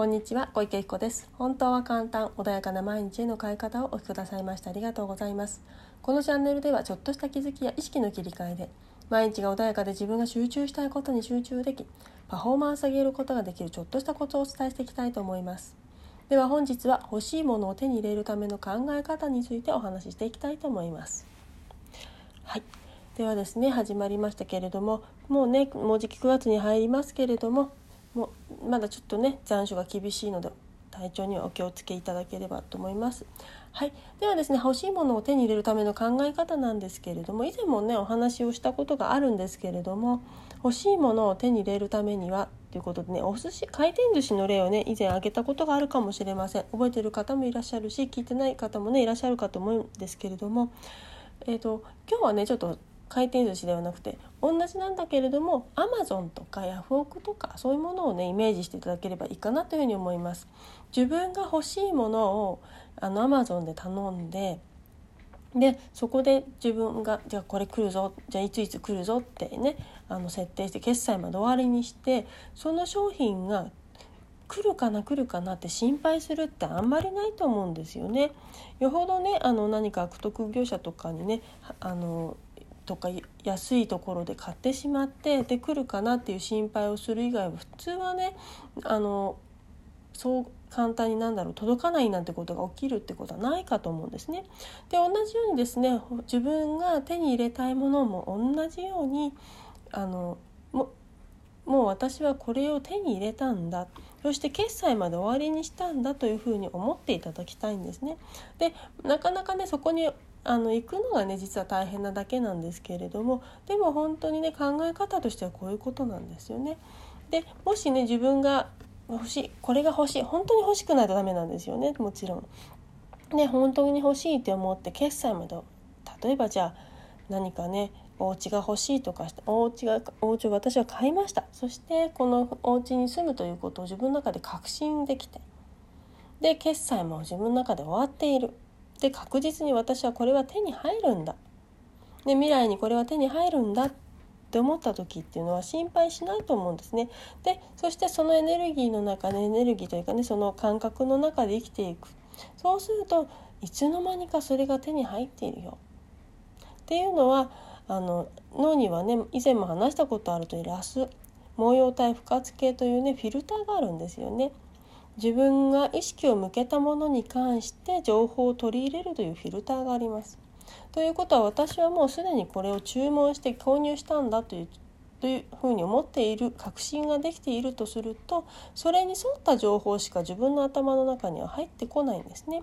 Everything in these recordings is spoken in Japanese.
こんにちは小池彦です。本当は簡単穏やかな毎日への変え方をお聞きくださいましてありがとうございます。このチャンネルではちょっとした気づきや意識の切り替えで毎日が穏やかで自分が集中したいことに集中できパフォーマンスを上げることができるちょっとしたコツをお伝えしていきたいと思います。では本日は欲しいものを手に入れるための考え方についてお話ししていきたいと思います。はい。ではですね始まりましたけれどももうねもうじき9月に入りますけれどももまだちょっとね残暑が厳しいので体調にはお気をつけいただければと思います。はい、ではですね欲しいものを手に入れるための考え方なんですけれども以前もねお話をしたことがあるんですけれども欲しいものを手に入れるためにはということでねお寿司回転寿司の例をね以前挙げたことがあるかもしれません覚えてる方もいらっしゃるし聞いてない方もねいらっしゃるかと思うんですけれども、えーと今日はねちょっと回転寿司ではなくて同じなんだけれどもアマゾンとかヤフオクとかそういうものをねイメージしていただければいいかなというふうに思います。自分が欲しいものをあのアマゾンで頼んででそこで自分がじゃあこれ来るぞじゃあいついつ来るぞってねあの設定して決済まで終わりにしてその商品が来るかな来るかなって心配するってあんまりないと思うんですよね。よほどねあの何か悪徳業者とかにねあのとか安いところで買ってしまってで来るかなっていう心配をする以外は普通はねあのそう簡単になんだろう届かないなんてことが起きるってことはないかと思うんですね。で同じようにですね自分が手に入れたいものも同じようにあのももう私はこれを手に入れたんだそして決済まで終わりにしたんだというふうに思っていただきたいんですね。でなかなかねそこにあの行くのがね実は大変なだけなんですけれどもでも本当にね考え方としてはこういうことなんですよね。でもしね自分が欲しいこれが欲しい本当に欲しくないとダメなんですよねもちろん。ね本当に欲しいって思って決済まで例えばじゃあ何かねお家が欲しいとかしてお家がお家を私は買いましたそしてこのお家に住むということを自分の中で確信できてで決済も自分の中で終わっているで確実に私はこれは手に入るんだで未来にこれは手に入るんだって思った時っていうのは心配しないと思うんですね。でそしてそのエネルギーの中でエネルギーというかねその感覚の中で生きていくそうするといつの間にかそれが手に入っているよっていうのはあの脳にはね以前も話したことあるというラス毛様体不活系というねフィルターがあるんですよね。自分が意識を向けたものに関して情報を取り入れるというフィルターがあります。ということは私はもうすでにこれを注文して購入したんだというというふうに思っている確信ができているとするとそれに沿った情報しか自分の頭の中には入ってこないんですね。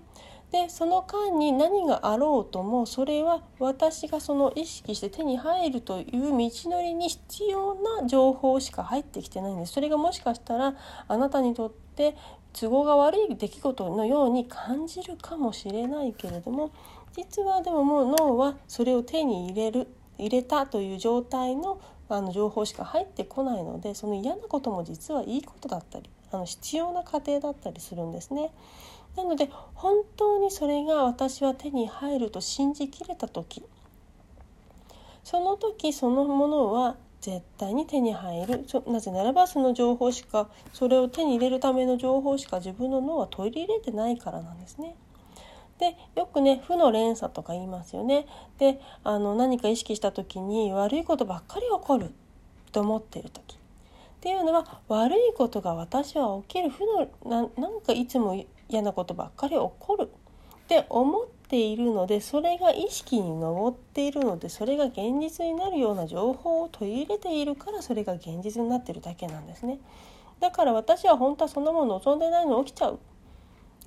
でその間に何があろうともそれは私がその意識して手に入るという道のりに必要な情報しか入ってきてないんですそれがもしかしたらあなたにとって都合が悪い出来事のように感じるかもしれないけれども実はでももう脳はそれを手に入れる入れたという状態のあの情報しか入ってこないのでその嫌なことも実はいいことだったりあの必要な過程だったりするんですね。なので本当にそれが私は手に入ると信じきれた時その時そのものは絶対に手に入るなぜならばその情報しかそれを手に入れるための情報しか自分の脳は取り入れてないからなんですね。でよくね負の連鎖とか言いますよね。であの何か意識した時に悪いことばっかり起こると思っている時っていうのは悪いことが私は起きる負のななんかいつも嫌なことばっかり起こるって思っているのでそれが意識に上っているのでそれが現実になるような情報を取り入れているからそれが現実になってるだけなんですね。だから私は本当はそんなもの望んでないの起きちゃう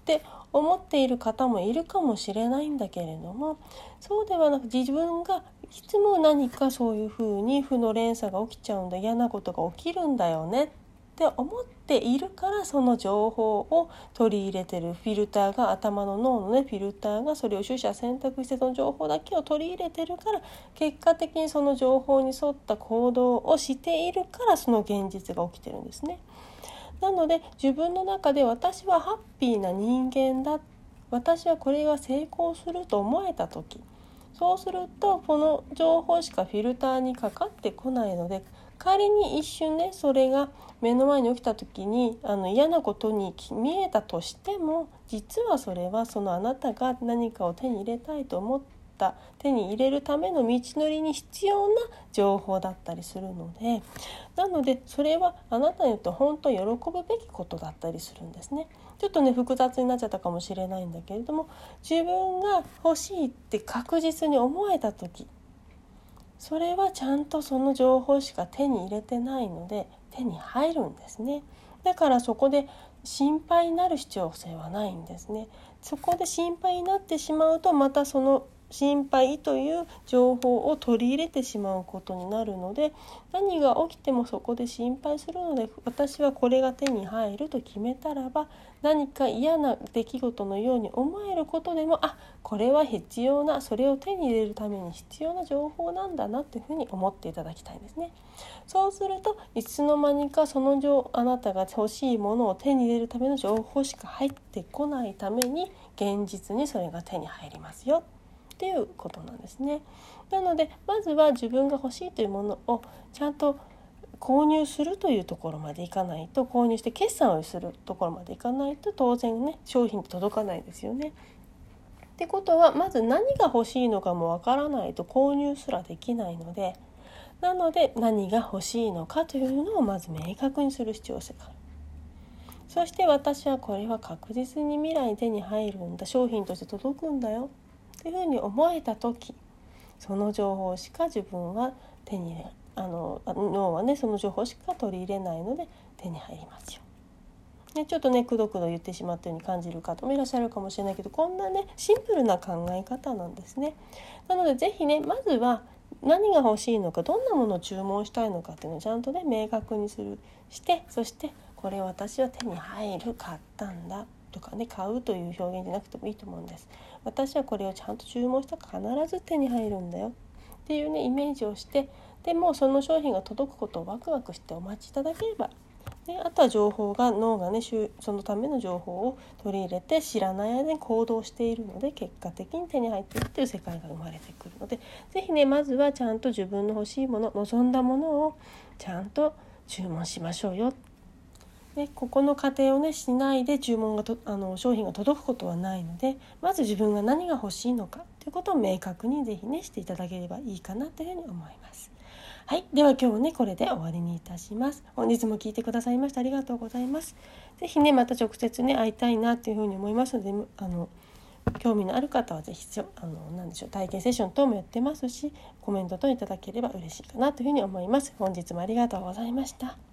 って思っている方もいるかもしれないんだけれどもそうではなく自分がいつも何かそういうふうに負の連鎖が起きちゃうんだ嫌なことが起きるんだよねって思っているからその情報を取り入れてるフィルターが頭の脳のねフィルターがそれを取捨選択してその情報だけを取り入れてるから結果的にその情報に沿った行動をしているからその現実が起きてるんですね。なので自分の中で私はハッピーな人間だ。私はこれが成功すると思えた時。そうするとこの情報しかフィルターにかかってこないので仮に一瞬ねそれが目の前に起きた時にあの嫌なことに見えたとしても実はそれはそのあなたが何かを手に入れたいと思ってた手に入れるための道のりに必要な情報だったりするのでなのでそれはあなたにとって本当喜ぶべきことだったりするんですね。ちょっとね複雑になっちゃったかもしれないんだけれども自分が欲しいって確実に思えた時それはちゃんとその情報しか手に入れてないので手に入るんですねだからそこで心配になる必要性はないんですねそこで心配になってしまうとまたその心配という情報を取り入れてしまうことになるので何が起きてもそこで心配するので私はこれが手に入ると決めたらば何か嫌な出来事のように思えることでもあこれは必要なそれを手に入れるために必要な情報なんだなっていうふうに思っていただきたいんですね。そうするといつの間にかそのあなたが欲しいものを手に入れるための情報しか入ってこないために現実にそれが手に入りますよ。っていうことなんですね。なのでまずは自分が欲しいというものをちゃんと購入するというところまでいかないと購入して決算をするところまでいかないと当然ね商品って届かないですよね。ってことはまず何が欲しいのかもわからないと購入すらできないのでなので何が欲しいのかというのをまず明確にする必要性がある。そして私はこれは確実に未来に手に入るんだ商品として届くんだよっていうふうに思えた時その情報しか自分は手に入れあの脳はねその情報しか取り入れないので手に入りますよ。ね、ちょっとねくどくど言ってしまったように感じる方もいらっしゃるかもしれないけどこんなねシンプルな考え方なんですね。なので是非ねまずは何が欲しいのかどんなものを注文したいのかっていうのをちゃんとね明確にするしてそしてこれ私は手に入る買ったんだとかね買うという表現じゃなくてもいいと思うんです。私はこれをちゃんと注文したら必ず手に入るんだよ。っていうねイメージをしてでもうその商品が届くことをワクワクしてお待ちいただければ。であとは情報が脳がねそのための情報を取り入れて知らない間に行動しているので結果的に手に入っているっていう世界が生まれてくるので。是非ねまずはちゃんと自分の欲しいもの望んだものをちゃんと注文しましょうよ。でここの過程をねしないで注文がとあの商品が届くことはないのでまず自分が何が欲しいのかということを明確に是非ねしていただければいいかなというふうに思います。はい、では今日はねこれで終わりにいたします。本日も聞いてくださいましてありがとうございます。是非ねまた直接ね会いたいなというふうに思いますのであの興味のある方は是非あの何でしょう体験セッション等もやってますしコメント等いただければ嬉しいかなというふうに思います。本日もありがとうございました。